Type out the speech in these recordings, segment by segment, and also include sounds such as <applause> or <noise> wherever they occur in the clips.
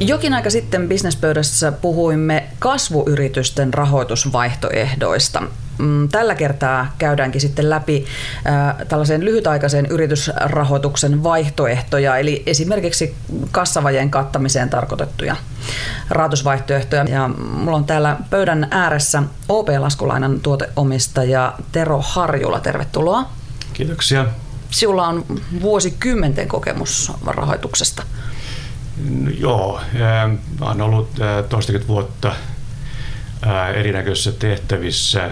Jokin aika sitten bisnespöydässä puhuimme kasvuyritysten rahoitusvaihtoehdoista. Mm, tällä kertaa käydäänkin sitten läpi äh, tällaisen lyhytaikaisen yritysrahoituksen vaihtoehtoja, eli esimerkiksi kassavajeen kattamiseen tarkoitettuja rahoitusvaihtoehtoja. Ja mulla on täällä pöydän ääressä OP-laskulainan tuoteomistaja Tero Harjula. Tervetuloa. Kiitoksia. Sinulla on vuosikymmenten kokemus rahoituksesta. No, joo, olen ollut toistakymmentä vuotta erinäköisissä tehtävissä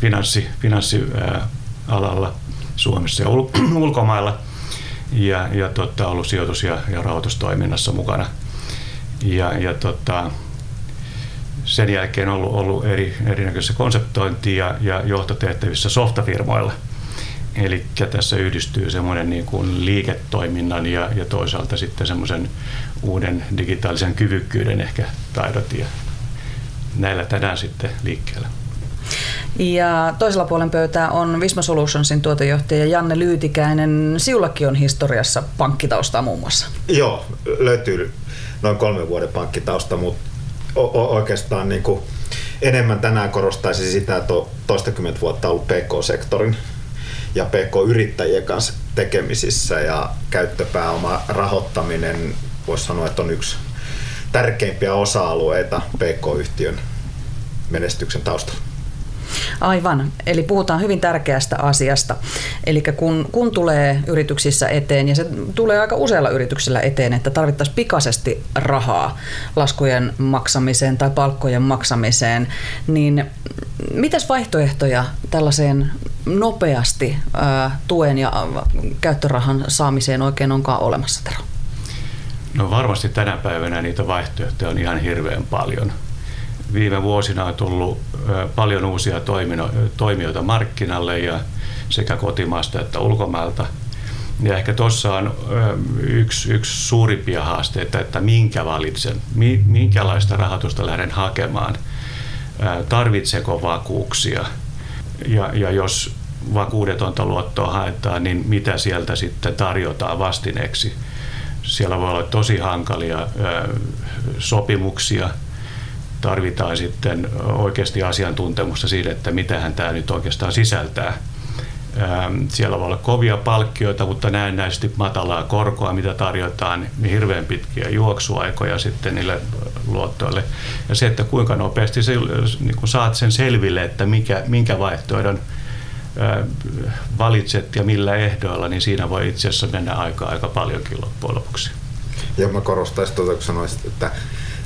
finanssi, finanssialalla Suomessa ja <clears throat> ulkomailla ja, ja tota, ollut sijoitus- ja, ja rahoitustoiminnassa mukana. Ja, ja tota, sen jälkeen ollut, ollut eri, erinäköisissä konseptointi- ja, ja johtotehtävissä softafirmoilla. Eli tässä yhdistyy semmoinen niin kuin liiketoiminnan ja, ja toisaalta sitten semmoisen uuden digitaalisen kyvykkyyden ehkä taidot ja näillä tänään sitten liikkeellä. Ja toisella puolen pöytää on Visma Solutionsin tuotejohtaja Janne Lyytikäinen. Siullakin on historiassa pankkitausta muun muassa. Joo, löytyy noin kolmen vuoden pankkitausta, mutta oikeastaan niin kuin enemmän tänään korostaisin sitä, että on toistakymmentä vuotta ollut PK-sektorin ja PK-yrittäjien kanssa tekemisissä ja käyttöpääoma rahoittaminen voisi sanoa, että on yksi tärkeimpiä osa-alueita PK-yhtiön menestyksen taustalla. Aivan. Eli puhutaan hyvin tärkeästä asiasta. Eli kun, kun tulee yrityksissä eteen, ja se tulee aika useilla yrityksillä eteen, että tarvittaisiin pikaisesti rahaa laskujen maksamiseen tai palkkojen maksamiseen, niin mitäs vaihtoehtoja tällaiseen nopeasti tuen ja käyttörahan saamiseen oikein onkaan olemassa, Tero? No varmasti tänä päivänä niitä vaihtoehtoja on ihan hirveän paljon. Viime vuosina on tullut paljon uusia toimijoita markkinalle ja sekä kotimaasta että ulkomailta. Ja ehkä tuossa on yksi, yksi suurimpia haasteita, että minkä valitsen, minkälaista rahoitusta lähden hakemaan, tarvitseeko vakuuksia ja, ja jos vakuudetonta luottoa haetaan, niin mitä sieltä sitten tarjotaan vastineeksi siellä voi olla tosi hankalia sopimuksia. Tarvitaan sitten oikeasti asiantuntemusta siitä, että mitähän tämä nyt oikeastaan sisältää. Siellä voi olla kovia palkkioita, mutta näennäisesti matalaa korkoa, mitä tarjotaan, niin hirveän pitkiä juoksuaikoja sitten niille luottoille. Ja se, että kuinka nopeasti se, niin saat sen selville, että mikä, minkä vaihtoehdon valitset ja millä ehdoilla, niin siinä voi itse asiassa mennä aika, aika paljonkin loppujen lopuksi. Ja mä korostaisin tuota, kun sanoisit, että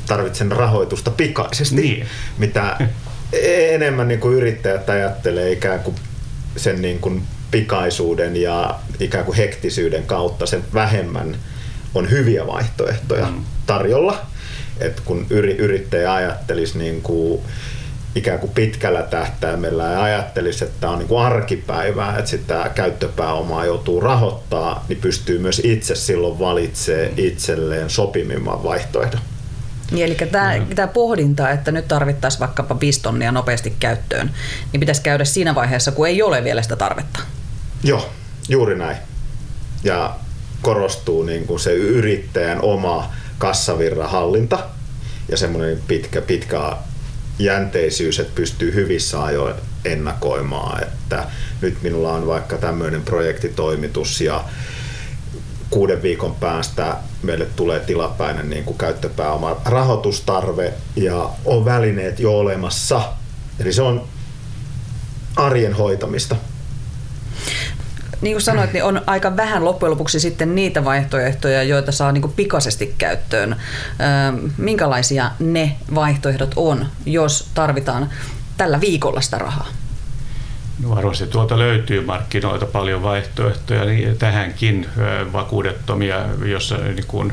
tarvitsen rahoitusta pikaisesti, niin. mitä enemmän niin kuin yrittäjät ajattelee ikään kuin sen niin kuin pikaisuuden ja ikään kuin hektisyyden kautta, sen vähemmän on hyviä vaihtoehtoja mm. tarjolla. Et kun yrittäjä ajattelisi niin kuin ikään kuin pitkällä tähtäimellä ja ajattelisi, että tämä on niin kuin arkipäivää, että sitä käyttöpääomaa joutuu rahoittaa, niin pystyy myös itse silloin valitsemaan itselleen sopimimman vaihtoehdon. Niin, eli tämä, tämä pohdinta, että nyt tarvittaisiin vaikkapa 5 tonnia nopeasti käyttöön, niin pitäisi käydä siinä vaiheessa, kun ei ole vielä sitä tarvetta. Joo, juuri näin. Ja korostuu niin kuin se yrittäjän oma kassavirran hallinta ja semmoinen pitkä, pitkä jänteisyys, että pystyy hyvissä ajoin ennakoimaan, että nyt minulla on vaikka tämmöinen projektitoimitus ja kuuden viikon päästä meille tulee tilapäinen niin kuin käyttöpääoma rahoitustarve ja on välineet jo olemassa. Eli se on arjen hoitamista niin kuin sanoit, niin on aika vähän loppujen lopuksi sitten niitä vaihtoehtoja, joita saa niin kuin pikaisesti käyttöön. Minkälaisia ne vaihtoehdot on, jos tarvitaan tällä viikolla sitä rahaa? Varmasti tuolta löytyy markkinoilta paljon vaihtoehtoja niin tähänkin vakuudettomia, jossa niin kuin,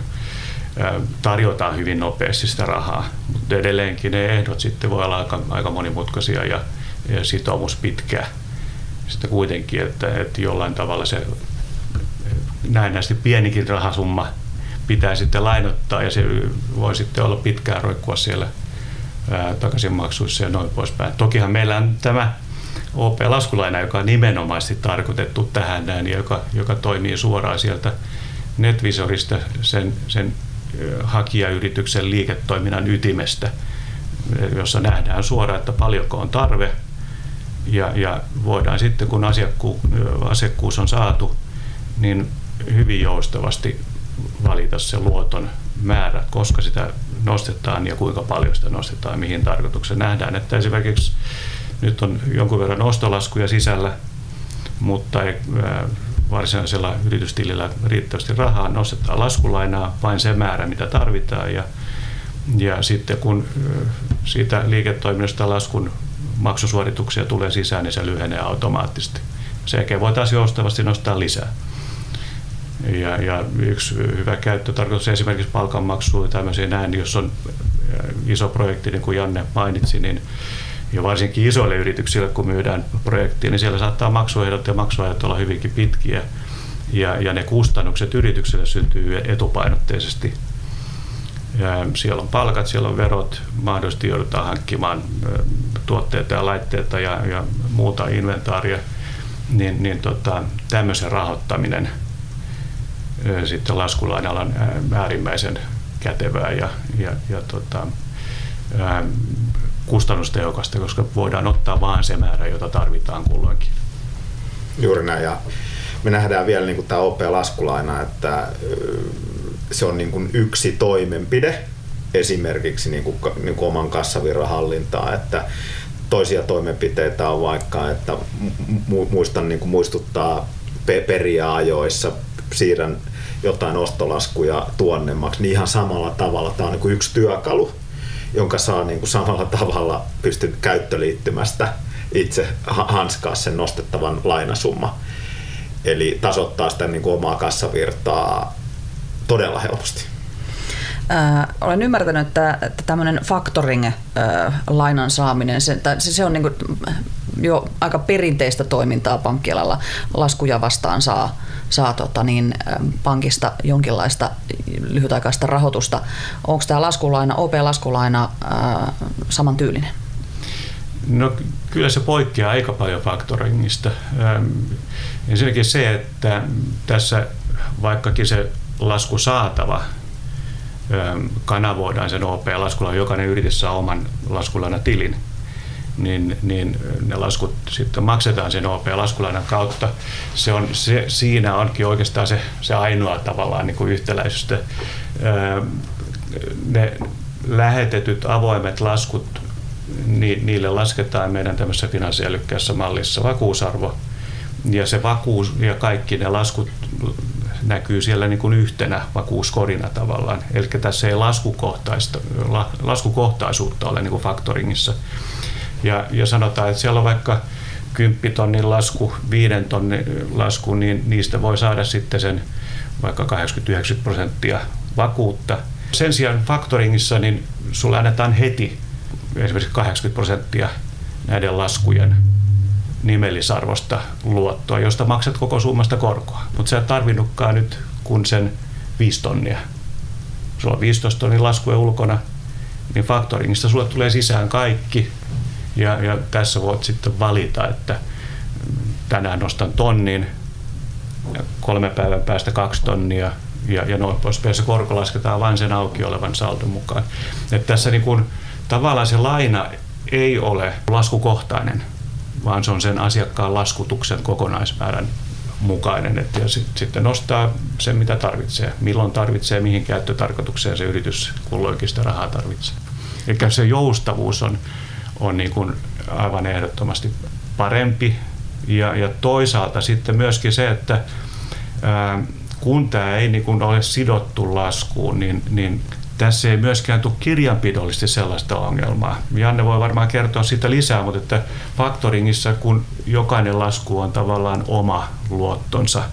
tarjotaan hyvin nopeasti sitä rahaa. Mutta edelleenkin ne ehdot sitten voi olla aika, aika monimutkaisia ja, ja sitoumus pitkä sitten kuitenkin, että, että jollain tavalla se näennäisesti pienikin rahasumma pitää sitten lainottaa ja se voi sitten olla pitkään roikkua siellä takaisinmaksuissa ja noin poispäin. Tokihan meillä on tämä OP-laskulaina, joka on nimenomaisesti tarkoitettu tähän näin, joka, joka toimii suoraan sieltä NetVisorista sen, sen hakijayrityksen liiketoiminnan ytimestä, jossa nähdään suoraan, että paljonko on tarve ja, ja voidaan sitten, kun asiakku, asiakkuus on saatu, niin hyvin joustavasti valita se luoton määrä, koska sitä nostetaan ja kuinka paljon sitä nostetaan, mihin tarkoitukseen. Nähdään, että esimerkiksi nyt on jonkun verran ostolaskuja sisällä, mutta ei varsinaisella yritystilillä riittävästi rahaa, nostetaan laskulainaa vain se määrä, mitä tarvitaan ja, ja sitten kun siitä liiketoiminnasta laskun maksusuorituksia tulee sisään, niin se lyhenee automaattisesti. Sen jälkeen voitaisiin joustavasti nostaa lisää. Ja, ja yksi hyvä käyttö tarkoittaa esimerkiksi palkanmaksua tämmöisiä näin, jos on iso projekti, niin kuin Janne mainitsi, niin ja varsinkin isoille yrityksille, kun myydään projektia, niin siellä saattaa maksuehdot ja maksuajat olla hyvinkin pitkiä. Ja, ja ne kustannukset yritykselle syntyy etupainotteisesti. Ja siellä on palkat, siellä on verot, mahdollisesti joudutaan hankkimaan tuotteita ja laitteita ja, ja muuta inventaaria, niin, niin tota, tämmöisen rahoittaminen sitten laskulainalla on äärimmäisen kätevää ja, ja, ja tota, kustannustehokasta, koska voidaan ottaa vain se määrä, jota tarvitaan kulloinkin. Juuri näin. Ja me nähdään vielä niin kuin tämä OP-laskulaina, että se on niin kuin yksi toimenpide esimerkiksi niin kuin, niin kuin oman kassavirran hallintaa, että toisia toimenpiteitä on vaikka, että muistan niin kuin muistuttaa periä ajoissa, siirrän jotain ostolaskuja tuonnemmaksi, niin ihan samalla tavalla tämä on niin kuin yksi työkalu, jonka saa niin kuin samalla tavalla pysty käyttöliittymästä itse hanskaa sen nostettavan lainasumma. Eli tasoittaa sitä niin kuin omaa kassavirtaa todella helposti. Äh, olen ymmärtänyt, että, että tämmöinen factoring-lainan saaminen, se, se on niin kuin jo aika perinteistä toimintaa pankkialalla. Laskuja vastaan saa, saa tota niin, pankista jonkinlaista lyhytaikaista rahoitusta. Onko tämä laskulaina, OP-laskulaina äh, samantyylinen? No kyllä se poikkeaa aika paljon faktoringista. Ähm, ensinnäkin se, että tässä vaikkakin se lasku saatava ähm, kanavoidaan sen OP-laskulla, jokainen yritys saa oman laskulana tilin, niin, niin ne laskut sitten maksetaan sen OP-laskulainan kautta. Se on, se, siinä onkin oikeastaan se, se ainoa tavallaan niin kuin yhtäläisyys. Ne lähetetyt avoimet laskut niin niille lasketaan meidän tämmöisessä finanssiälykkäässä mallissa vakuusarvo. Ja se vakuus ja kaikki ne laskut näkyy siellä niin kuin yhtenä vakuuskorina tavallaan. Eli tässä ei laskukohtaista, laskukohtaisuutta ole niin kuin faktoringissa. Ja, ja sanotaan, että siellä on vaikka 10 tonnin lasku, 5 tonnin lasku, niin niistä voi saada sitten sen vaikka 80-90 prosenttia vakuutta. Sen sijaan faktoringissa niin sulle annetaan heti esimerkiksi 80 prosenttia näiden laskujen nimellisarvosta luottoa, josta maksat koko summasta korkoa. Mutta sä et tarvinnutkaan nyt kun sen 5 tonnia. Sulla on 15 tonnin laskuja ulkona, niin faktoringista sulle tulee sisään kaikki. Ja, ja tässä voit sitten valita, että tänään nostan tonnin, ja kolme päivän päästä kaksi tonnia ja, ja noin poispäin. Se korko lasketaan vain sen auki olevan saldon mukaan. Et tässä niin kun, tavallaan se laina ei ole laskukohtainen, vaan se on sen asiakkaan laskutuksen kokonaismäärän mukainen. Et ja sit, sitten nostaa sen, mitä tarvitsee, milloin tarvitsee, mihin käyttötarkoitukseen se yritys kulloinkin sitä rahaa tarvitsee. Eli se joustavuus on, on niin kuin aivan ehdottomasti parempi. Ja, ja toisaalta sitten myöskin se, että ää, kun tämä ei niin kuin ole sidottu laskuun, niin, niin tässä ei myöskään tule kirjanpidollisesti sellaista ongelmaa. Janne voi varmaan kertoa siitä lisää, mutta että faktoringissa, kun jokainen lasku on tavallaan oma luottonsa,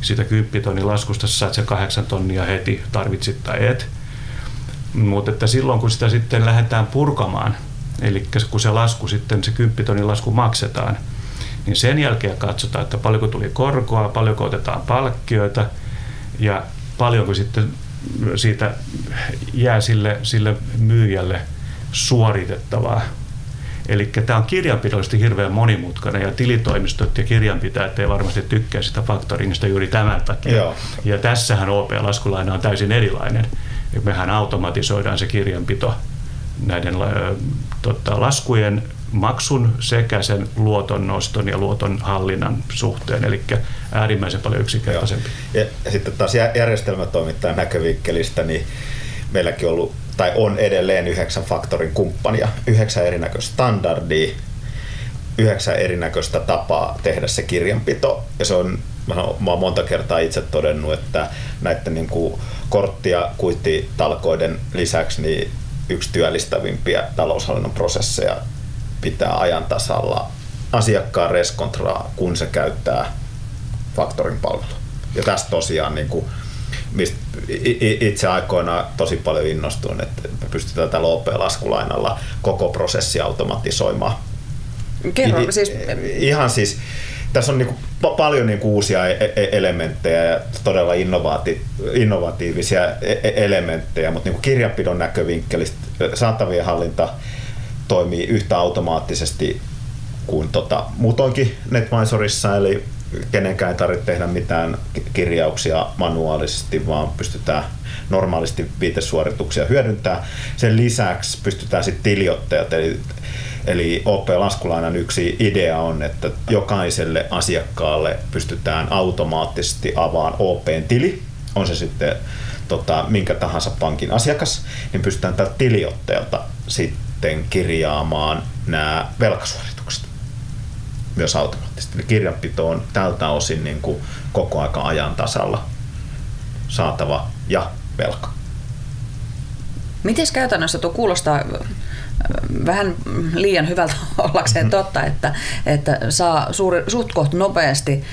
sitä 10 tonnin laskusta sä saat se 8 tonnia heti, tarvitsit tai et. Mutta että silloin kun sitä sitten lähdetään purkamaan, eli kun se lasku sitten, se 10 tonnin lasku maksetaan, niin sen jälkeen katsotaan, että paljonko tuli korkoa, paljonko otetaan palkkioita ja paljonko sitten siitä jää sille, sille myyjälle suoritettavaa. Eli tämä on kirjanpidollisesti hirveän monimutkainen ja tilitoimistot ja kirjanpitäjät ei varmasti tykkää sitä faktoringista juuri tämän takia. Joo. Ja tässähän OP-laskulaina on täysin erilainen. mehän automatisoidaan se kirjanpito näiden tota, laskujen maksun sekä sen luoton noston ja luoton hallinnan suhteen, eli äärimmäisen paljon yksinkertaisempi. Ja, ja sitten taas järjestelmätoimittajan näkövinkkelistä, niin meilläkin ollut, tai on edelleen yhdeksän faktorin kumppania, yhdeksän erinäköistä standardia, yhdeksän erinäköistä tapaa tehdä se kirjanpito. Ja se on, mä oon monta kertaa itse todennut, että näiden niin kuin kortti- ja kuittitalkoiden lisäksi niin yksi työllistävimpiä taloushallinnon prosesseja pitää ajan tasalla asiakkaan reskontraa, kun se käyttää faktorin palvelua. Ja tästä tosiaan niin kuin, mistä itse aikoina tosi paljon innostuin, että pystytään tällä OP-laskulainalla koko prosessi automatisoimaan. Kerro, siis... Ihan siis, tässä on niinku paljon niinku uusia e-, e-, elementtejä ja todella innovaati- innovatiivisia e-, elementtejä, mutta niinku kirjanpidon näkövinkkelistä saatavien hallinta toimii yhtä automaattisesti kuin tota, muutoinkin NetMisorissa, eli kenenkään ei tarvitse tehdä mitään kirjauksia manuaalisesti, vaan pystytään normaalisti viitesuorituksia hyödyntää. Sen lisäksi pystytään sitten tiliottajat, eli, eli OP-laskulainan yksi idea on, että jokaiselle asiakkaalle pystytään automaattisesti avaamaan OP-tili, on se sitten tota, minkä tahansa pankin asiakas, niin pystytään tältä tiliottajalta sitten kirjaamaan nämä velkasuoritukset myös automaattisesti. Eli kirjanpito on tältä osin niin kuin koko aika ajan tasalla saatava ja velka. Miten käytännössä tuo kuulostaa äh, vähän liian hyvältä <laughs> ollakseen mm-hmm. totta, että, että saa suuri, suht koht nopeasti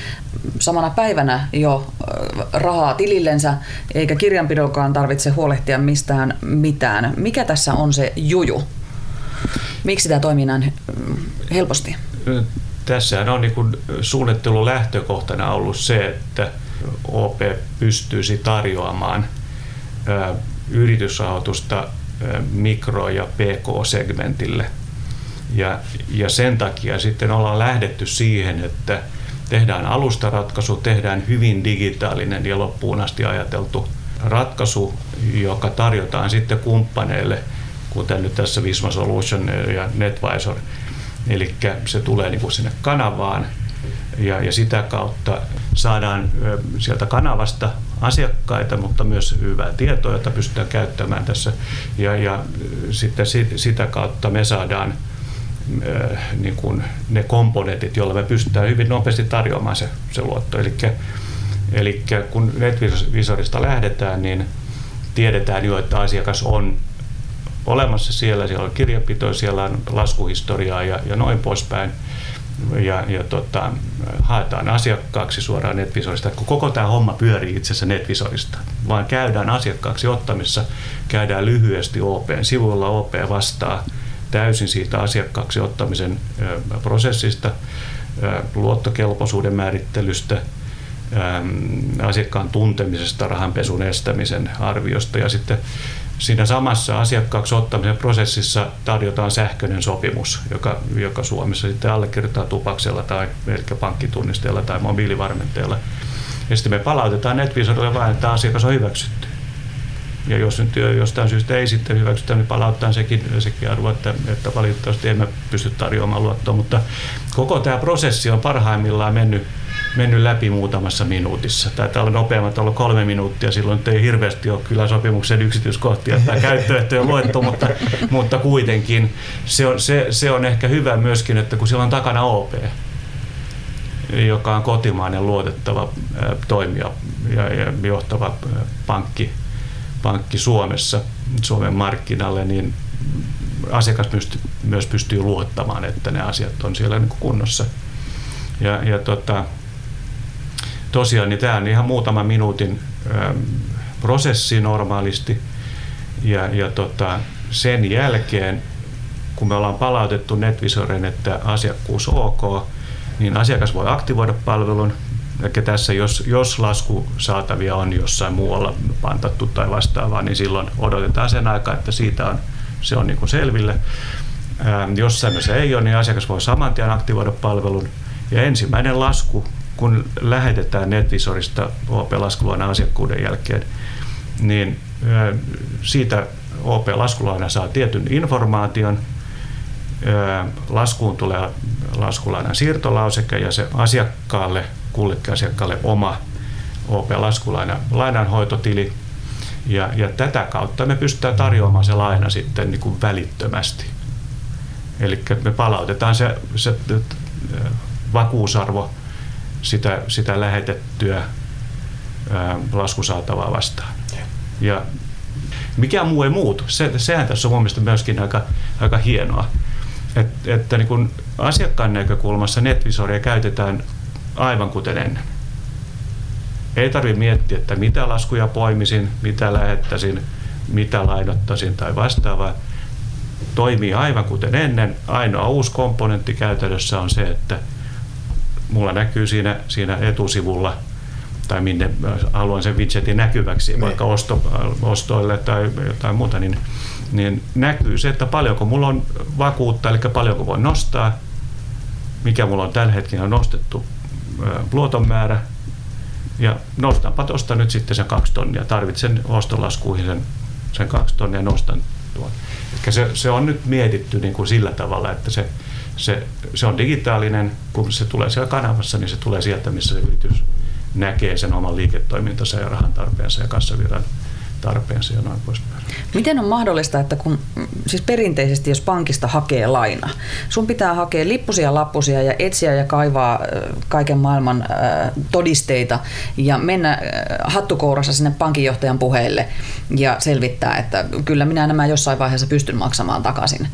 samana päivänä jo äh, rahaa tilillensä, eikä kirjanpidokaan tarvitse huolehtia mistään mitään. Mikä tässä on se juju? Miksi tämä toimii näin helposti? Tässähän on niin suunnittelun lähtökohtana ollut se, että OP pystyisi tarjoamaan yritysrahoitusta mikro- ja pk-segmentille. Ja, ja sen takia sitten ollaan lähdetty siihen, että tehdään alustaratkaisu, tehdään hyvin digitaalinen ja loppuun asti ajateltu ratkaisu, joka tarjotaan sitten kumppaneille, kuten nyt tässä Visma Solution ja NetVisor. Eli se tulee niin kuin sinne kanavaan ja, ja sitä kautta saadaan sieltä kanavasta asiakkaita, mutta myös hyvää tietoa, jota pystytään käyttämään tässä. Ja, ja sitten sitä kautta me saadaan niin kuin ne komponentit, joilla me pystytään hyvin nopeasti tarjoamaan se, se luotto. Eli, eli kun NetVisorista lähdetään, niin tiedetään jo, että asiakas on olemassa siellä, siellä on kirjapito, siellä on laskuhistoriaa ja, ja noin poispäin ja, ja tota, haetaan asiakkaaksi suoraan NetVisorista. Kun koko tämä homma pyörii itse asiassa NetVisorista, vaan käydään asiakkaaksi ottamissa, käydään lyhyesti OPn sivuilla, OP vastaa täysin siitä asiakkaaksi ottamisen prosessista, luottokelpoisuuden määrittelystä, asiakkaan tuntemisesta, rahanpesun estämisen arviosta ja sitten Siinä samassa asiakkaaksi ottamisen prosessissa tarjotaan sähköinen sopimus, joka, joka Suomessa sitten allekirjoittaa tupaksella tai ehkä pankkitunnisteella tai mobiilivarmenteella. Ja sitten me palautetaan NetVisorille vain, että asiakas on hyväksytty. Ja jos nyt jostain syystä ei sitten hyväksytä, niin palauttaa sekin, sekin arvo, että, että valitettavasti emme pysty tarjoamaan luottoa. Mutta koko tämä prosessi on parhaimmillaan mennyt mennyt läpi muutamassa minuutissa. Taitaa olla nopeammat olla kolme minuuttia, silloin ei hirveästi ole kyllä sopimuksen yksityiskohtia tai <laughs> käyttöehtoja luettu, mutta, mutta kuitenkin se on, se, se on ehkä hyvä myöskin, että kun siellä on takana OP, joka on kotimainen luotettava toimija ja, ja johtava pankki, pankki Suomessa, Suomen markkinalle, niin asiakas pystyy, myös pystyy luottamaan, että ne asiat on siellä niin kunnossa. Ja, ja tota, tosiaan niin tämä on ihan muutaman minuutin ähm, prosessi normaalisti. Ja, ja tota, sen jälkeen, kun me ollaan palautettu NetVisoren, että asiakkuus ok, niin asiakas voi aktivoida palvelun. Eli tässä, jos, jos lasku saatavia on jossain muualla pantattu tai vastaavaa, niin silloin odotetaan sen aikaa, että siitä on, se on niin kuin selville. Ähm, jos tämmöistä ei ole, niin asiakas voi saman tien aktivoida palvelun. Ja ensimmäinen lasku kun lähetetään NetVisorista OP-laskuluona asiakkuuden jälkeen, niin siitä OP-laskulaina saa tietyn informaation, laskuun tulee laskulainan siirtolauseke ja se asiakkaalle, kullekin asiakkaalle oma OP-laskulaina lainanhoitotili. Ja, ja tätä kautta me pystytään tarjoamaan se laina sitten niin kuin välittömästi. Eli me palautetaan se, se vakuusarvo sitä, sitä lähetettyä laskusaatavaa vastaan. Ja mikään muu ei muutu. Se, sehän tässä on mun mielestä myöskin aika, aika hienoa. Et, että niin kun asiakkaan näkökulmassa NetVisoria käytetään aivan kuten ennen. Ei tarvitse miettiä, että mitä laskuja poimisin, mitä lähettäisin, mitä lainottaisin tai vastaavaa. Toimii aivan kuten ennen. Ainoa uusi komponentti käytännössä on se, että mulla näkyy siinä, siinä etusivulla tai minne haluan sen widgetin näkyväksi, niin. vaikka osto, ostoille tai jotain muuta, niin, niin näkyy se, että paljonko mulla on vakuutta, eli paljonko voin nostaa, mikä mulla on tällä hetkellä nostettu luoton määrä, ja nostanpa tuosta nyt sitten sen kaksi tonnia. Tarvitsen ostolaskuihin sen, sen kaksi tonnia ja nostan tuon. Eli se, se on nyt mietitty niin kuin sillä tavalla, että se, se, se on digitaalinen, kun se tulee siellä kanavassa, niin se tulee sieltä, missä se yritys näkee sen oman liiketoimintansa ja rahan tarpeensa ja kassavirran tarpeensa ja noin poispäin. Miten on mahdollista, että kun siis perinteisesti jos pankista hakee laina, sun pitää hakea lippusia, lappusia ja etsiä ja kaivaa kaiken maailman todisteita ja mennä hattukourassa sinne pankinjohtajan puheelle ja selvittää, että kyllä minä nämä jossain vaiheessa pystyn maksamaan takaisin.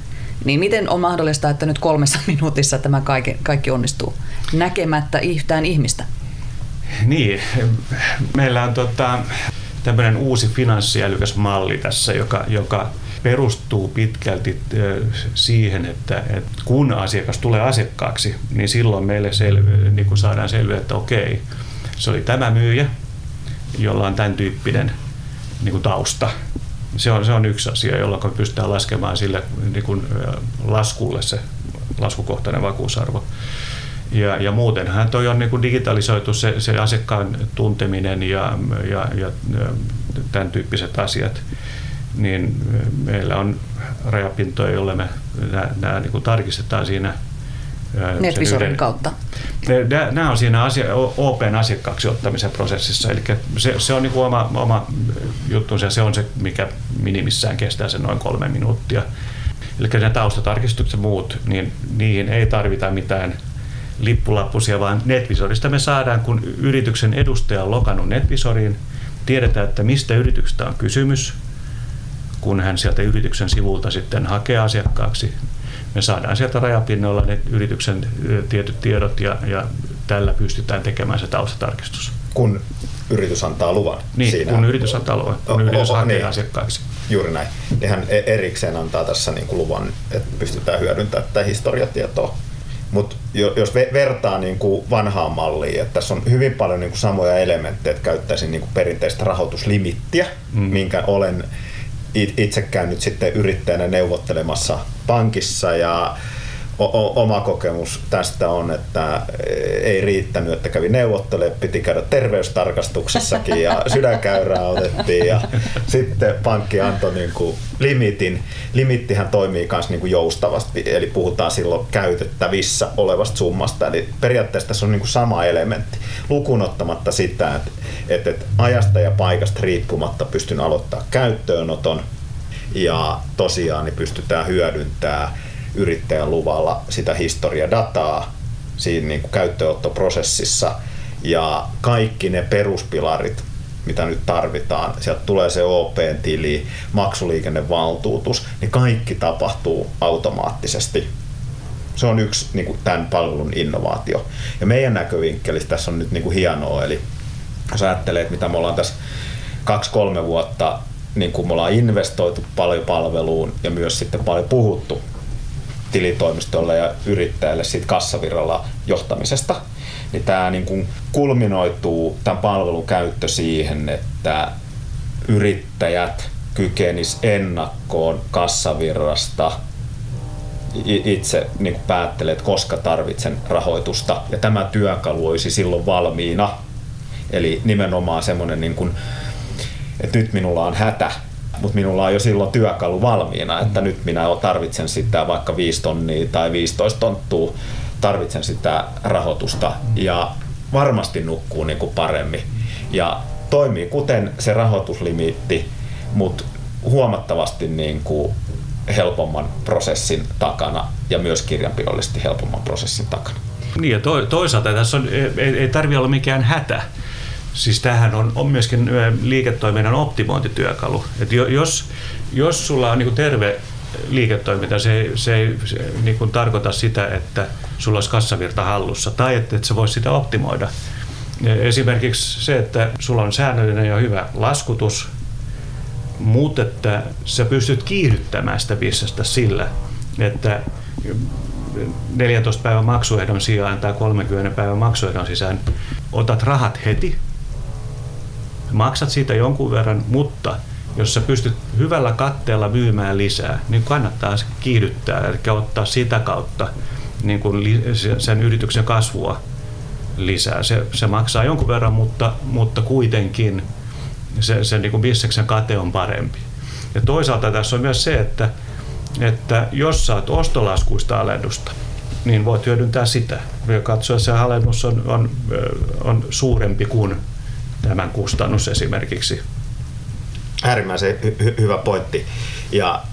Niin miten on mahdollista, että nyt kolmessa <laughs> minuutissa tämä kaikki, kaikki onnistuu näkemättä yhtään ihmistä? Niin, meillä on tota, tämmöinen uusi finanssiälykäs malli tässä, joka, joka perustuu pitkälti siihen, että, että kun asiakas tulee asiakkaaksi, niin silloin meille selvi, niin kuin saadaan selviä, että okei, se oli tämä myyjä, jolla on tämän tyyppinen niin kuin tausta. Se on, se on yksi asia, jolloin pystytään laskemaan sille niin kuin laskulle se laskukohtainen vakuusarvo. Ja, ja muutenhan toi on niin kuin digitalisoitu se, se asiakkaan tunteminen ja, ja, ja, tämän tyyppiset asiat. Niin meillä on rajapintoja, joille me nämä niin kuin tarkistetaan siinä NetVisorin kautta. Nämä on siinä asia, Open asiakkaaksi ottamisen prosessissa, eli se, se on niin kuin oma, oma juttu, se on se, mikä minimissään kestää se noin kolme minuuttia. Eli ne taustatarkistukset ja muut, niin niihin ei tarvita mitään lippulappusia, vaan NetVisorista me saadaan, kun yrityksen edustaja on lokannut NetVisoriin, tiedetään, että mistä yrityksestä on kysymys, kun hän sieltä yrityksen sivulta sitten hakee asiakkaaksi. Me saadaan sieltä rajapinnoilla ne yrityksen tietyt tiedot ja, ja tällä pystytään tekemään se taustatarkistus. Kun yritys antaa luvan. Niin, siinä. kun yritys antaa luvan, kun oh, yritys oh, hakee niin. asiakkaaksi. Juuri näin. Ihan e- erikseen antaa tässä niin kuin luvan, että pystytään hyödyntämään tätä historiatietoa mutta jos vertaa niin kuin vanhaan malliin, että tässä on hyvin paljon niin kuin samoja elementtejä, että käyttäisin niin kuin perinteistä rahoituslimittiä, mm. minkä olen itse käynyt sitten yrittäjänä neuvottelemassa pankissa ja o- oma kokemus tästä on, että ei riittänyt, että kävi neuvottelemaan, piti käydä terveystarkastuksessakin ja <laughs> sydänkäyrää otettiin ja sitten pankki antoi niin kuin limitin. Limittihän toimii myös niin kuin joustavasti, eli puhutaan silloin käytettävissä olevasta summasta. Eli periaatteessa tässä on niin kuin sama elementti, lukunottamatta sitä, että, että ajasta ja paikasta riippumatta pystyn aloittaa käyttöönoton ja tosiaan niin pystytään hyödyntämään yrittäjän luvalla sitä historiadataa siinä niin kuin käyttöönottoprosessissa ja kaikki ne peruspilarit, mitä nyt tarvitaan, sieltä tulee se OP-tili, maksuliikennevaltuutus, niin kaikki tapahtuu automaattisesti. Se on yksi niin kuin tämän palvelun innovaatio. Ja meidän näkövinkkelistä tässä on nyt niin kuin hienoa, eli jos ajattelee, että mitä me ollaan tässä kaksi-kolme vuotta niin kuin me ollaan investoitu paljon palveluun ja myös sitten paljon puhuttu tilitoimistolle ja yrittäjälle siitä kassavirralla johtamisesta, niin tämä niin kuin kulminoituu tämän palvelun käyttö siihen, että yrittäjät kykenis ennakkoon kassavirrasta itse niin kuin päättelee, että koska tarvitsen rahoitusta ja tämä työkalu olisi silloin valmiina. Eli nimenomaan semmoinen niin kuin että nyt minulla on hätä, mutta minulla on jo silloin työkalu valmiina, että mm. nyt minä tarvitsen sitä vaikka 5 tonnia tai 15 tonttua, tarvitsen sitä rahoitusta mm. ja varmasti nukkuu niin kuin paremmin. Ja toimii kuten se rahoituslimiitti, mutta huomattavasti niin kuin helpomman prosessin takana ja myös kirjanpidollisesti helpomman prosessin takana. Niin ja to, toisaalta tässä on, ei, ei tarvitse olla mikään hätä. Siis tämähän on, on myöskin liiketoiminnan optimointityökalu. Et jos, jos sulla on niin terve liiketoiminta, se, se ei se, niin kuin tarkoita sitä, että sulla olisi kassavirta hallussa tai että, että sä voisi sitä optimoida. Esimerkiksi se, että sulla on säännöllinen ja hyvä laskutus, mutta että sä pystyt kiihdyttämään sitä bisnestä sillä, että 14 päivän maksuehdon sijaan tai 30 päivän maksuehdon sisään otat rahat heti, maksat siitä jonkun verran, mutta jos sä pystyt hyvällä katteella myymään lisää, niin kannattaa kiihdyttää, eli ottaa sitä kautta niin kuin sen yrityksen kasvua lisää. Se, se maksaa jonkun verran, mutta, mutta kuitenkin se, se niin kuin bisneksen kate on parempi. Ja toisaalta tässä on myös se, että, että jos saat ostolaskuista alennusta, niin voit hyödyntää sitä. Katsoa, se alennus on, on, on suurempi kuin tämän kustannus esimerkiksi. Äärimmäisen hy- hyvä pointti. Ja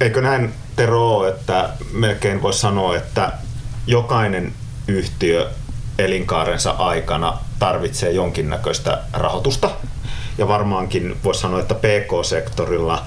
eikö näin Tero että melkein voisi sanoa, että jokainen yhtiö elinkaarensa aikana tarvitsee jonkinnäköistä rahoitusta. Ja varmaankin voisi sanoa, että PK-sektorilla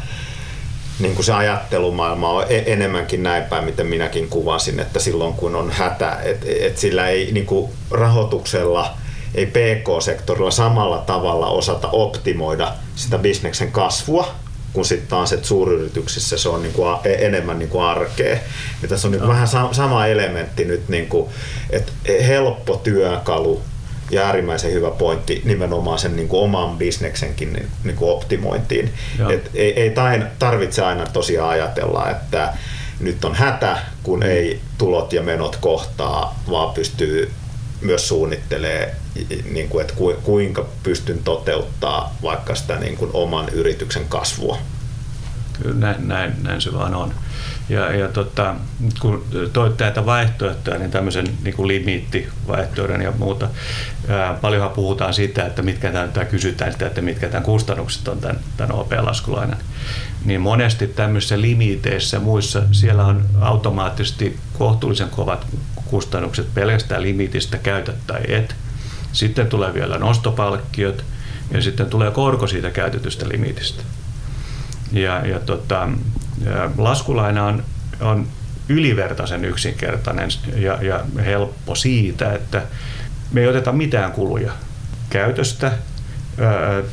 niin kuin se ajattelumaailma on e- enemmänkin näin päin, miten minäkin kuvasin, että silloin kun on hätä, että et sillä ei niin kuin rahoituksella, ei PK-sektorilla samalla tavalla osata optimoida sitä bisneksen kasvua, kun sitten taas, että suuryrityksissä se on niin kuin enemmän niin kuin arkea. Ja tässä on niin kuin vähän sama elementti nyt, niin kuin, että helppo työkalu ja äärimmäisen hyvä pointti nimenomaan sen niin kuin oman bisneksenkin niin, niin kuin optimointiin. Et ei, ei tarvitse aina tosiaan ajatella, että nyt on hätä, kun mm. ei tulot ja menot kohtaa, vaan pystyy myös suunnittelee, niin kuin, että kuinka pystyn toteuttaa vaikka sitä niin kuin oman yrityksen kasvua. Kyllä näin, näin, näin se vaan on. Ja, ja tota, kun toit näitä vaihtoehtoja, niin tämmöisen niin kuin limiittivaihtoehdon ja muuta, ää, paljonhan puhutaan siitä, että mitkä tämän, kysytään sitä, että mitkä tämän kustannukset on tämän, tämän OP-laskulainen. Niin monesti tämmöisissä limiteissä muissa, siellä on automaattisesti kohtuullisen kovat kustannukset pelkästään limitistä käytä tai et. Sitten tulee vielä nostopalkkiot ja sitten tulee korko siitä käytetystä limitistä. Ja, ja tota, laskulaina on, on ylivertaisen yksinkertainen ja, ja helppo siitä, että me ei oteta mitään kuluja käytöstä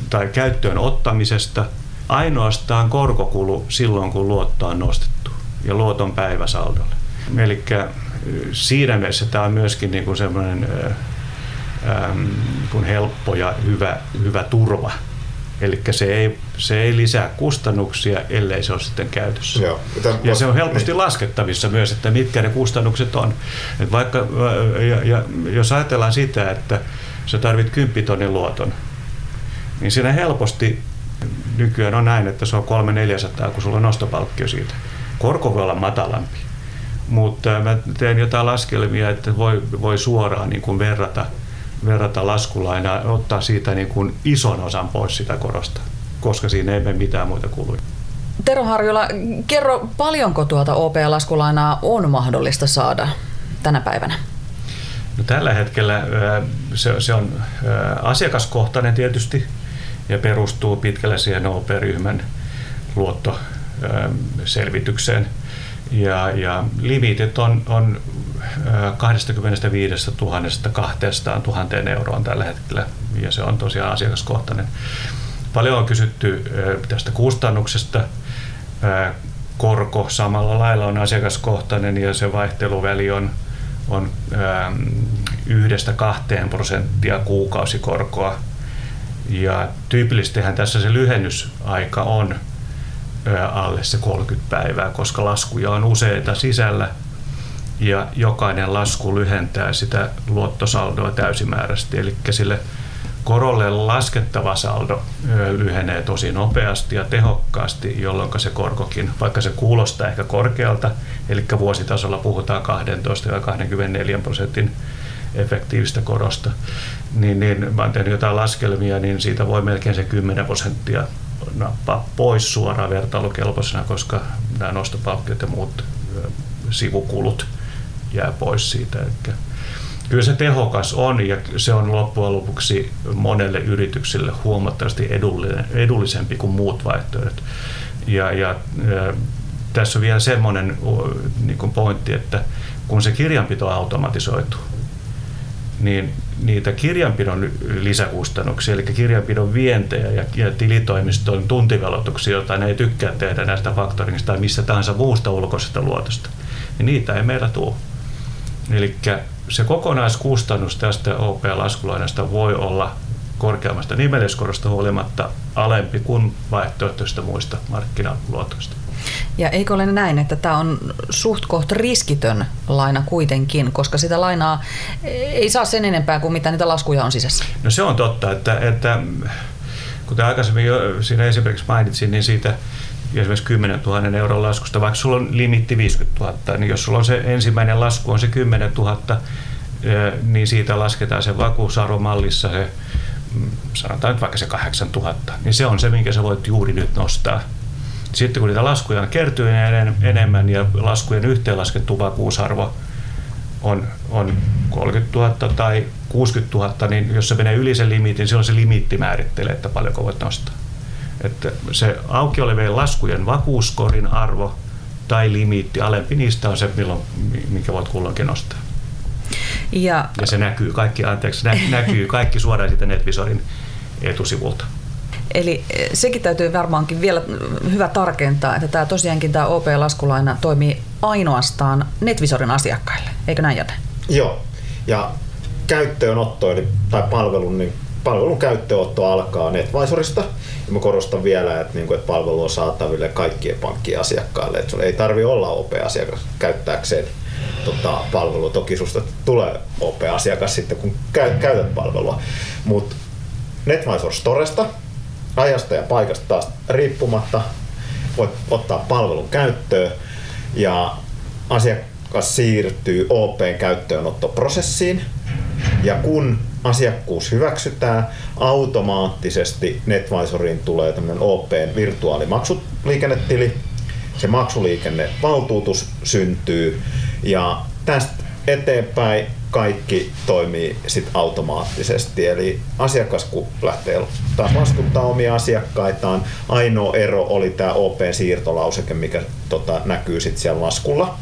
tai käyttöön ottamisesta, ainoastaan korkokulu silloin, kun luotto on nostettu ja luoton päiväsaldolle. Eli siinä mielessä tämä on myöskin niin kuin semmoinen kuin helppo ja hyvä, hyvä turva. Eli se ei, se ei lisää kustannuksia, ellei se ole sitten käytössä. Joo. Ja se on helposti niin. laskettavissa myös, että mitkä ne kustannukset on. Et vaikka, ja, ja, jos ajatellaan sitä, että sä tarvit 10 tonnin luoton, niin siinä helposti nykyään on näin, että se on 300-400, kun sulla on nostopalkkio siitä. Korko voi olla matalampi mutta mä teen jotain laskelmia, että voi, voi suoraan niin kuin verrata, verrata laskulainaa, ottaa siitä niin kuin ison osan pois sitä korosta, koska siinä ei mene mitään muita kuluja. Tero Harjula, kerro paljonko tuota OP-laskulainaa on mahdollista saada tänä päivänä? No, tällä hetkellä se, se on asiakaskohtainen tietysti ja perustuu pitkälle siihen OP-ryhmän luottoselvitykseen – ja, ja limitit on, on 25 000 200 000 euroon tällä hetkellä ja se on tosiaan asiakaskohtainen. Paljon on kysytty tästä kustannuksesta. Korko samalla lailla on asiakaskohtainen ja se vaihteluväli on, on yhdestä kahteen prosenttia kuukausikorkoa. Ja tyypillisestihän tässä se lyhennysaika on alle se 30 päivää, koska laskuja on useita sisällä ja jokainen lasku lyhentää sitä luottosaldoa täysimääräisesti. Eli sille korolle laskettava saldo lyhenee tosi nopeasti ja tehokkaasti, jolloin se korkokin, vaikka se kuulostaa ehkä korkealta, eli vuositasolla puhutaan 12 ja 24 prosentin efektiivistä korosta, niin, niin mä oon tehnyt jotain laskelmia, niin siitä voi melkein se 10 prosenttia nappaa pois suoraan vertailukelpoisena, koska nämä nostopalkkiot ja muut sivukulut jää pois siitä. Eli kyllä se tehokas on ja se on loppujen lopuksi monelle yritykselle huomattavasti edullinen, edullisempi kuin muut vaihtoehdot. Ja, ja, ja tässä on vielä semmoinen niin pointti, että kun se kirjanpito automatisoituu, niin niitä kirjanpidon lisäkustannuksia, eli kirjanpidon vientejä ja, ja tilitoimiston tuntivelotuksia, joita ne ei tykkää tehdä näistä faktoringista tai missä tahansa muusta ulkoisesta luotosta, niin niitä ei meillä tule. Eli se kokonaiskustannus tästä OP-laskulainasta voi olla korkeammasta nimelliskorosta huolimatta alempi kuin vaihtoehtoista muista markkinaluotoista. Ja eikö ole näin, että tämä on suht koht riskitön laina kuitenkin, koska sitä lainaa ei saa sen enempää kuin mitä niitä laskuja on sisässä? No se on totta, että, että kuten aikaisemmin jo siinä esimerkiksi mainitsin, niin siitä esimerkiksi 10 000 euron laskusta, vaikka sulla on limitti 50 000, niin jos sulla on se ensimmäinen lasku on se 10 000, niin siitä lasketaan se vakuusarvomallissa se, mm, sanotaan nyt vaikka se 8 000, niin se on se, minkä sä voit juuri nyt nostaa. Sitten kun niitä laskuja kertyy enemmän ja laskujen yhteenlaskettu vakuusarvo on, on 30 000 tai 60 000, niin jos se menee yli sen limitin, silloin se limitti määrittelee, että paljonko voit nostaa. Että se auki olevien laskujen vakuuskorin arvo tai limiitti, alempi niistä on se, milloin, minkä voit kulloinkin nostaa. Ja, ja se näkyy kaikki, anteeksi, nä, näkyy kaikki suoraan siitä NetVisorin etusivulta. Eli eh, sekin täytyy varmaankin vielä hyvä tarkentaa, että tämä tosiaankin tämä OP-laskulaina toimii ainoastaan NetVisorin asiakkaille, eikö näin Janne? Joo, ja käyttöönotto eli, tai palvelun, niin palvelun käyttöönotto alkaa NetVisorista. Ja mä korostan vielä, että, niin kuin, että palvelu on saataville kaikkien pankkien asiakkaille. Että ei tarvi olla OP-asiakas käyttääkseen tota, palvelua. Toki susta tulee OP-asiakas sitten, kun käytät palvelua. Mutta NetVisor Storesta ajasta ja paikasta taas riippumatta voit ottaa palvelun käyttöön ja asiakas siirtyy OPn käyttöönottoprosessiin. Ja kun asiakkuus hyväksytään, automaattisesti NetVisoriin tulee tämmöinen OPn virtuaalimaksuliikennetili, se maksuliikennevaltuutus syntyy ja tästä eteenpäin kaikki toimii sit automaattisesti. Eli asiakas kun lähtee laskuttaa omia asiakkaitaan, ainoa ero oli tämä OP-siirtolauseke, mikä tota, näkyy sitten siellä laskulla.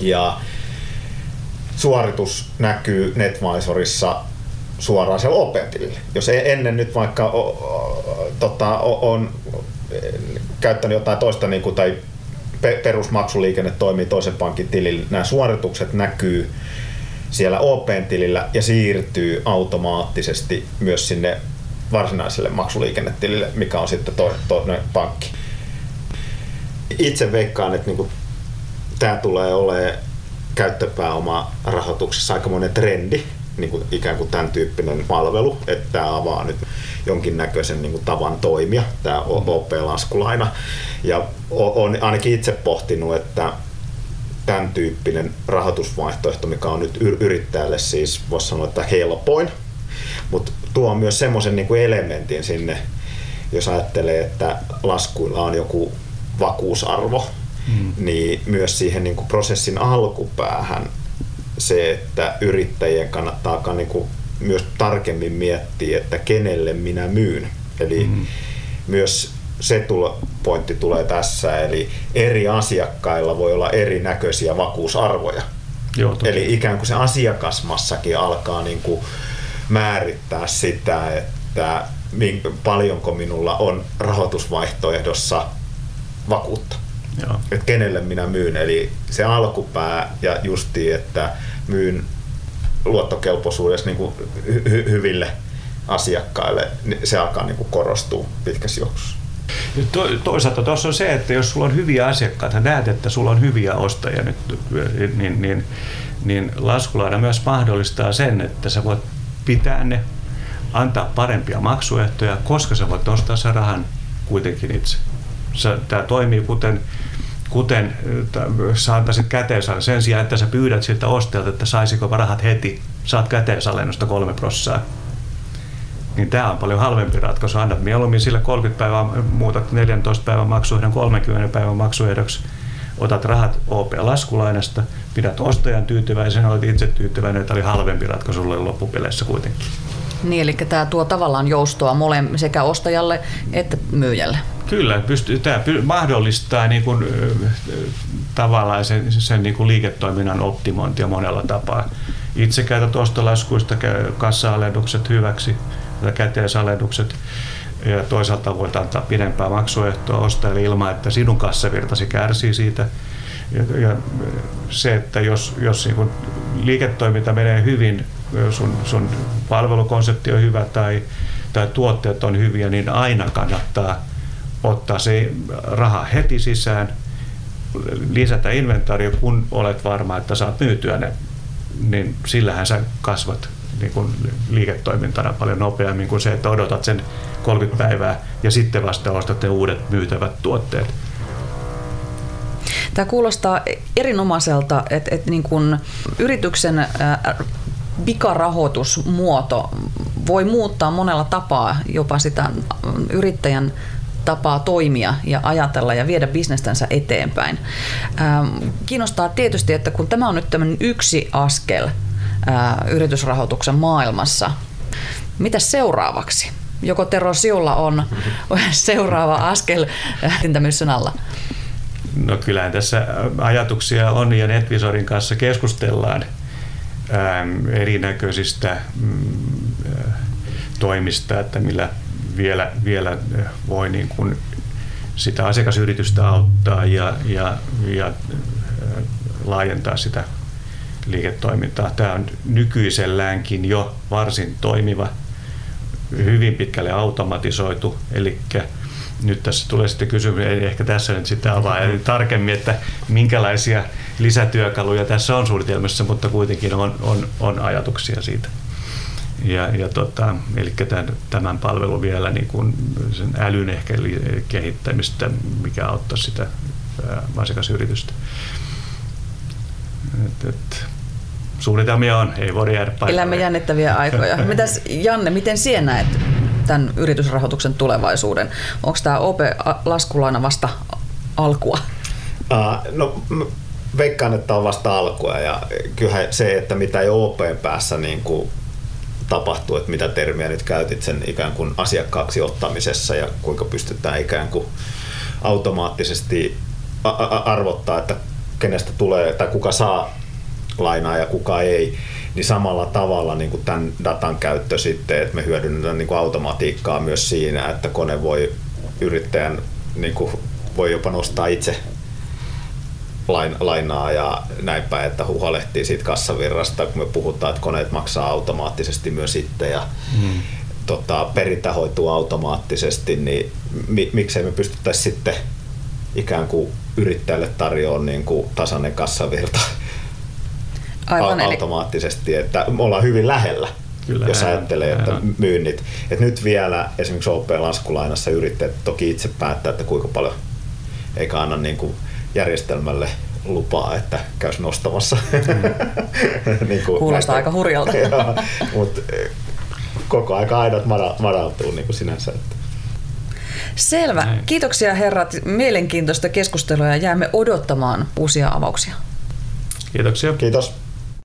Ja suoritus näkyy NetVisorissa suoraan siellä OP-tilille. Jos ei ennen nyt vaikka o, o, tota, o, on käyttänyt jotain toista niin kuin, tai perusmaksuliikenne toimii toisen pankin tilillä, nämä suoritukset näkyy siellä OP-tilillä ja siirtyy automaattisesti myös sinne varsinaiselle maksuliikennetilille, mikä on sitten toinen pankki. Itse veikkaan, että niin tämä tulee olemaan käyttöpääoma rahoituksessa aika monen trendi, niin kuin ikään kuin tämän tyyppinen palvelu, että tämä avaa nyt jonkinnäköisen niin kuin tavan toimia, tämä OP-laskulaina. Ja olen ainakin itse pohtinut, että tämän tyyppinen rahoitusvaihtoehto, mikä on nyt yrittäjälle siis, voisi sanoa, että helpoin, mutta tuo myös semmoisen niin elementin sinne, jos ajattelee, että laskuilla on joku vakuusarvo, mm. niin myös siihen niin kuin prosessin alkupäähän se, että yrittäjien kannattaa niin kuin myös tarkemmin miettiä, että kenelle minä myyn. Eli mm. myös se tulo, pointti tulee tässä, eli eri asiakkailla voi olla erinäköisiä vakuusarvoja. Joo, eli ikään kuin se asiakasmassakin alkaa niin kuin määrittää sitä, että paljonko minulla on rahoitusvaihtoehdossa vakuutta. Joo. Että kenelle minä myyn. Eli se alkupää ja justi, että myyn luottokelpoisuudessa niin kuin hy- hyville asiakkaille, niin se alkaa niin kuin korostua pitkässä juoksussa. To, toisaalta tuossa on se, että jos sulla on hyviä asiakkaita, näet, että sulla on hyviä ostajia nyt, niin, niin, niin laskulaina myös mahdollistaa sen, että sä voit pitää ne antaa parempia maksuehtoja, koska sä voit nostaa sen rahan kuitenkin itse. Tämä toimii kuten, kuten sä antaisit käteensalennusta. Sen sijaan, että sä pyydät siltä ostajalta, että saisiko rahat heti, saat käteensalennusta kolme prossaa. Niin tämä on paljon halvempi ratkaisu. Annat mieluummin sillä 30 päivää, muutat 14 päivän maksuehdon 30 päivän maksuehdoksi otat rahat OP-laskulainasta, pidät ostajan tyytyväisen, olet itse tyytyväinen, että oli halvempi ratkaisu sulle loppupeleissä kuitenkin. Niin, eli tämä tuo tavallaan joustoa mole sekä ostajalle että myyjälle. Kyllä, pystyy, tämä mahdollistaa niin kuin, tavallaan sen, sen niin kuin liiketoiminnan optimointia monella tapaa. Itse käytät ostolaskuista kassa-alennukset hyväksi, käteisalennukset ja toisaalta voit antaa pidempää maksuehtoa ostajalle ilman, että sinun kassavirtasi kärsii siitä. Ja, ja se, että jos, jos niin liiketoiminta menee hyvin, sun, sun palvelukonsepti on hyvä tai, tai tuotteet on hyviä, niin aina kannattaa ottaa se raha heti sisään, lisätä inventaario, kun olet varma, että saat myytyä ne, niin sillähän sä kasvat niin kuin liiketoimintana paljon nopeammin kuin se, että odotat sen 30 päivää ja sitten vasta ostat ne uudet myytävät tuotteet. Tämä kuulostaa erinomaiselta, että, että niin kuin yrityksen pikarahoitusmuoto voi muuttaa monella tapaa jopa sitä yrittäjän tapaa toimia ja ajatella ja viedä bisnestänsä eteenpäin. Kiinnostaa tietysti, että kun tämä on nyt tämmöinen yksi askel yritysrahoituksen maailmassa, mitä seuraavaksi? Joko Tero Siulla on <laughs> seuraava askel tämmöisen alla? No kyllähän tässä ajatuksia on ja NetVisorin kanssa keskustellaan erinäköisistä mm, toimista, että millä vielä, vielä voi niin kuin sitä asiakasyritystä auttaa ja, ja, ja laajentaa sitä liiketoimintaa. Tämä on nykyiselläänkin jo varsin toimiva, hyvin pitkälle automatisoitu, eli nyt tässä tulee sitten kysymys, ei ehkä tässä nyt sitä avaa eli tarkemmin, että minkälaisia lisätyökaluja tässä on suunnitelmassa, mutta kuitenkin on, on, on ajatuksia siitä. Ja, ja tota, eli tämän, tämän palvelun vielä niin kuin sen älyn ehkä kehittämistä, mikä auttaa sitä asiakasyritystä. Et, et, suunnitelmia on, ei voi jäädä paikalle. Elämme jännittäviä aikoja. <laughs> Mitäs Janne, miten sinä näet tämän yritysrahoituksen tulevaisuuden? Onko tämä OP-laskulaina vasta alkua? Uh, no, veikkaan, että on vasta alkua ja kyllähän se, että mitä jo OP päässä niin kuin tapahtuu, että mitä termiä nyt käytit sen ikään kuin asiakkaaksi ottamisessa ja kuinka pystytään ikään kuin automaattisesti arvottaa, että kenestä tulee tai kuka saa lainaa ja kuka ei, niin samalla tavalla niin kuin tämän datan käyttö sitten, että me hyödynnetään niin kuin automatiikkaa myös siinä, että kone voi yrittäjän niin kuin, voi jopa nostaa itse lain, lainaa ja näin päin, että huolehtii siitä kassavirrasta, kun me puhutaan, että koneet maksaa automaattisesti myös sitten ja hmm. tota, perintä hoituu automaattisesti, niin mi, miksei me pystyttäisi sitten ikään kuin yrittäjälle tarjoamaan niin kuin tasainen kassavirta Aivan, automaattisesti, että me ollaan hyvin lähellä. Kyllä, jos ajattelee, että myynnit. Et nyt vielä esimerkiksi OP-laskulainassa yrittäjät toki itse päättää, että kuinka paljon, eikä anna niin kuin järjestelmälle lupaa, että käys nostamassa. Mm. <laughs> niin kuin Kuulostaa näistä. aika hurjalta. <laughs> mutta eh, koko aika aidot madaltuu niin kuin sinänsä. Että. Selvä. Näin. Kiitoksia herrat mielenkiintoista keskustelua ja jäämme odottamaan uusia avauksia. Kiitoksia. Kiitos.